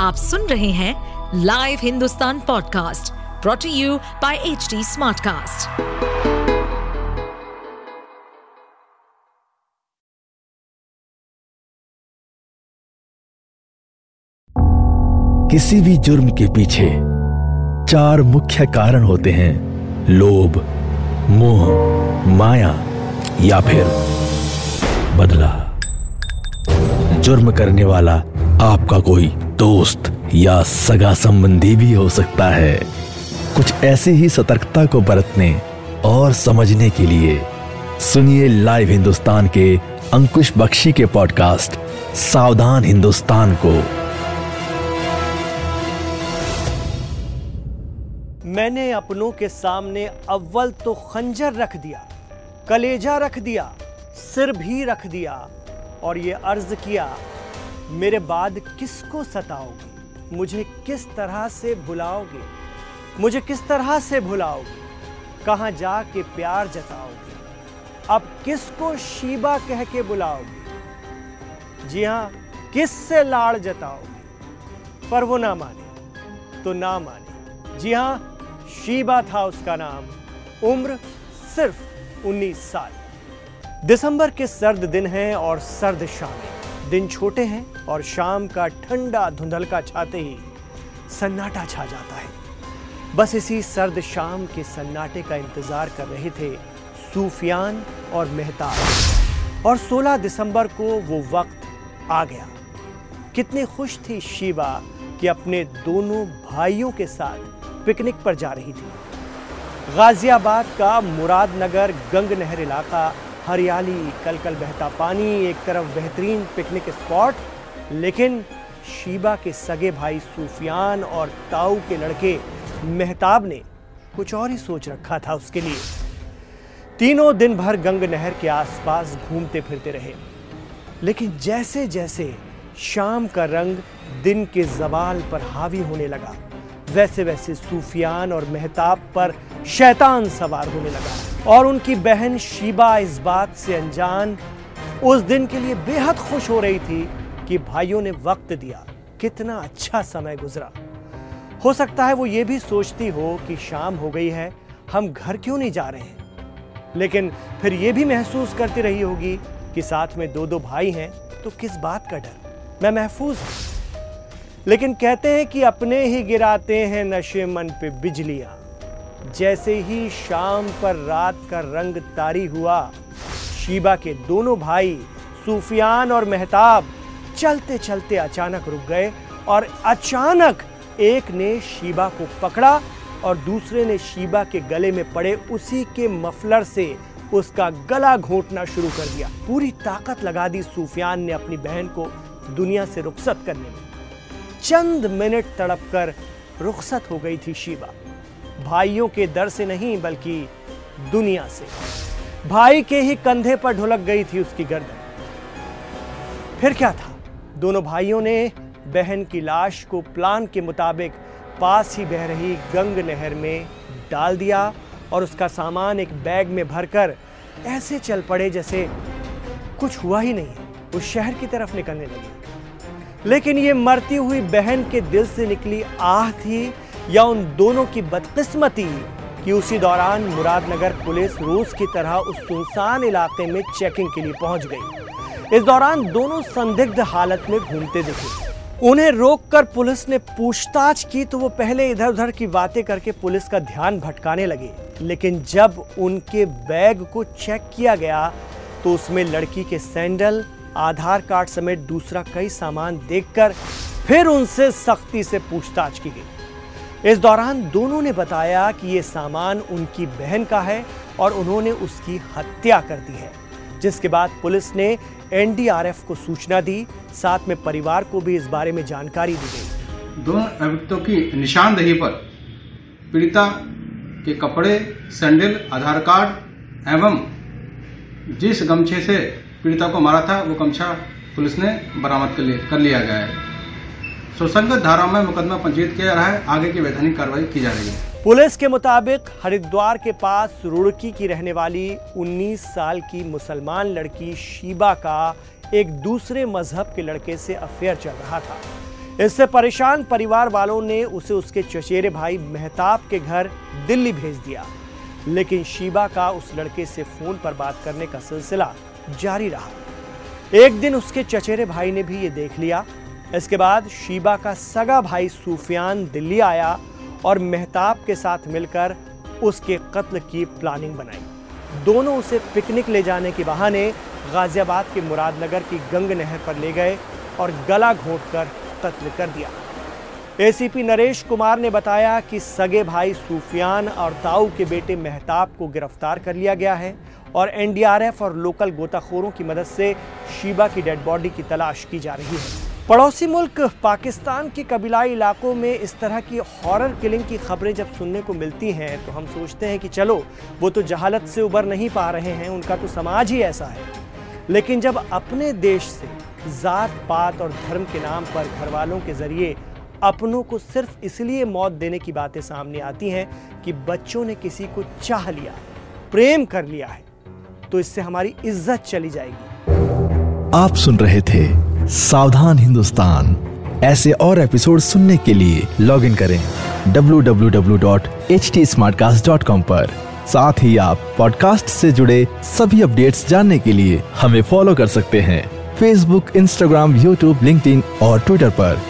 आप सुन रहे हैं live Hindustan podcast brought to you by H Smartcast. किसी भी जुर्म के पीछे चार मुख्य कारण होते हैं, लोभ, मोह, माया या फिर बदला जुर्म करने वाला आपका कोई दोस्त या सगा संबंधी भी हो सकता है। कुछ ऐसी ही सतर्कता को बरतने और समझने के लिए सुनिए लाइव हिंदुस्तान के अंकुश बख्शी के पॉडकास्ट, सावधान हिंदुस्तान को। मैंने अपनों के सामने अव्वल तो खंजर रख दिया, कलेजा रख दिया, सिर भी रख दिया और ये अर्ज़ किया मेरे बाद किसको सताओगे? मुझे किस तरह से भुलाओगे? मुझे किस तरह से भुलाओगे? कहाँ जाके प्यार जताओगे? अब किसको शीबा कह के बुलाओगे? जी हाँ किस से लाड़ जताओगे? पर वो ना माने तो ना माने। जी हाँ शीबा था उसका नाम। उम्र सिर्फ़ 19 साल। दिसंबर के सर्द दिन हैं और सर्द शामें दिन छोटे हैं और शाम का ठंडा धुंधलका छाते ही सन्नाटा छा जाता है। बस इसी सर्द शाम के सन्नाटे का इंतज़ार कर रहे थे सूफियान और मेहताब। और 16 दिसंबर को वो वक्त आ गया। कितनी खुश थी शिवा कि अपने दोनों भाइयों के साथ पिकनिक पर जा रही थी। गाजियाबाद का मुरादनगर गंग नहर इलाका हरियाली कल कल बहता पानी, एक तरफ़ बेहतरीन पिकनिक स्पॉट, लेकिन शीबा के सगे भाई सूफियान और ताऊ के लड़के मेहताब ने कुछ और ही सोच रखा था उसके लिए। तीनों दिन भर गंग नहर के आसपास घूमते फिरते रहे। लेकिन जैसे जैसे शाम का रंग दिन के जवाल पर हावी होने लगा वैसे वैसे सूफियान और मेहताब पर शैतान सवार होने लगा। और उनकी बहन शीबा इस बात से अनजान उस दिन के लिए बेहद खुश हो रही थी कि भाइयों ने वक्त दिया। कितना अच्छा समय गुजरा। हो सकता है वो ये भी सोचती हो कि शाम हो गई है, हम घर क्यों नहीं जा रहे हैं? लेकिन फिर ये भी महसूस करती रही होगी कि साथ में दो दो भाई हैं तो किस बात का डर? मैं महफूज हूँ। लेकिन कहते हैं कि अपने ही गिराते हैं नशे मन पे बिजलियाँ। जैसे ही शाम पर रात का रंग तारी हुआ, शीबा के दोनों भाई, सूफियान और मेहताब चलते चलते अचानक रुक गए और अचानक एक ने शीबा को पकड़ा और दूसरे ने शीबा के गले में पड़े उसी के मफलर से उसका गला घोटना शुरू कर दिया। पूरी ताकत लगा दी सूफियान ने अपनी बहन को दुनिया से रुखसत करने में। चंद मिनट तड़प कर रुखसत हो गई थी शिवा भाइयों के दर से नहीं, बल्कि दुनिया से। भाई के ही कंधे पर ढुलक गई थी उसकी गर्दन। फिर क्या था? दोनों भाइयों ने बहन की लाश को प्लान के मुताबिक पास ही बह रही गंग नहर में डाल दिया और उसका सामान एक बैग में भरकर ऐसे चल पड़े जैसे कुछ हुआ ही नहीं। उस शहर की तरफ़ निकलने लगे। लेकिन ये मरती हुई बहन के दिल से निकली आह थी या उन दोनों की बदकिस्मती कि उसी दौरान मुरादनगर पुलिस रोज की तरह उस सुनसान इलाके में चेकिंग के लिए पहुँच गई। इस दौरान दोनों संदिग्ध हालत में घूमते दिखे। उन्हें रोककर पुलिस ने पूछताछ की तो वो पहले इधर उधर की बातें करके पुलिस का ध्यान भटकाने लगे। लेकिन जब उनके बैग को चेक किया गया तो उसमें लड़की के सैंडल आधार कार्ड समेत दूसरा कई सामान देखकर फिर उनसे सख्ती से पूछताछ की गई। इस दौरान दोनों ने बताया कि ये सामान उनकी बहन का है और उन्होंने उसकी हत्या कर दी है, जिसके बाद पुलिस ने एनडीआरएफ को सूचना दी, साथ में परिवार को भी इस बारे में जानकारी दी गई। दोनों अभियुक्तों की निशानदेही पर पीड़िता के कपड़े, सैंडल, आधार कार्ड एवं जिस गमछे से पीड़िता को मारा था, वो कमछा पुलिस ने बरामद कर लिया गया है। सुसंगत धारा में मुकदमा पंजीकृत किया रहा है, आगे की वैधानिक कार्रवाई की जा रही है। पुलिस के मुताबिक हरिद्वार के पास रुड़की की रहने वाली 19 साल की मुसलमान लड़की शीबा का एक दूसरे मज़हब के लड़के से अफेयर चल रहा था। इससे परेशान परिवार वालों ने उसे उसके चचेरे भाई मेहताब के घर दिल्ली भेज दिया। लेकिन शीबा का उस लड़के से फ़ोन पर बात करने का सिलसिला जारी रहा। एक दिन उसके चचेरे भाई ने भी ये देख लिया। इसके बाद शीबा का सगा भाई सूफियान दिल्ली आया और मेहताब के साथ मिलकर उसके कत्ल की प्लानिंग बनाई। दोनों उसे पिकनिक ले जाने के बहाने गाजियाबाद के मुरादनगर की गंग नहर पर ले गए और गला घोट कर कत्ल कर दिया। एसीपी नरेश कुमार ने बताया कि सगे भाई सूफियान और ताऊ के बेटे मेहताब को गिरफ़्तार कर लिया गया है और एनडीआरएफ और लोकल गोताखोरों की मदद से शीबा की डेड बॉडी की तलाश की जा रही है। पड़ोसी मुल्क पाकिस्तान के कबीलाई इलाकों में इस तरह की हॉरर किलिंग की खबरें जब सुनने को मिलती हैं तो हम सोचते हैं कि चलो, वो तो जहालत से उबर नहीं पा रहे हैं, उनका तो समाज ही ऐसा है। लेकिन जब अपने देश से जात पात और धर्म के नाम पर घर वालों के ज़रिए अपनों को सिर्फ़ इसलिए मौत देने की बातें सामने आती हैं कि बच्चों ने किसी को चाह लिया, प्रेम कर लिया है तो इससे हमारी इज़्ज़त चली जाएगी। आप सुन रहे थे सावधान हिंदुस्तान। ऐसे और एपिसोड सुनने के लिए लॉग इन करें www.htsmartcast.com पर। साथ ही आप पॉडकास्ट से जुड़े सभी अपडेट्स जानने के लिए हमें फॉलो कर सकते हैं। फेसबुक इंस्टाग्राम यूट्यूब लिंक्डइन और ट्विटर पर।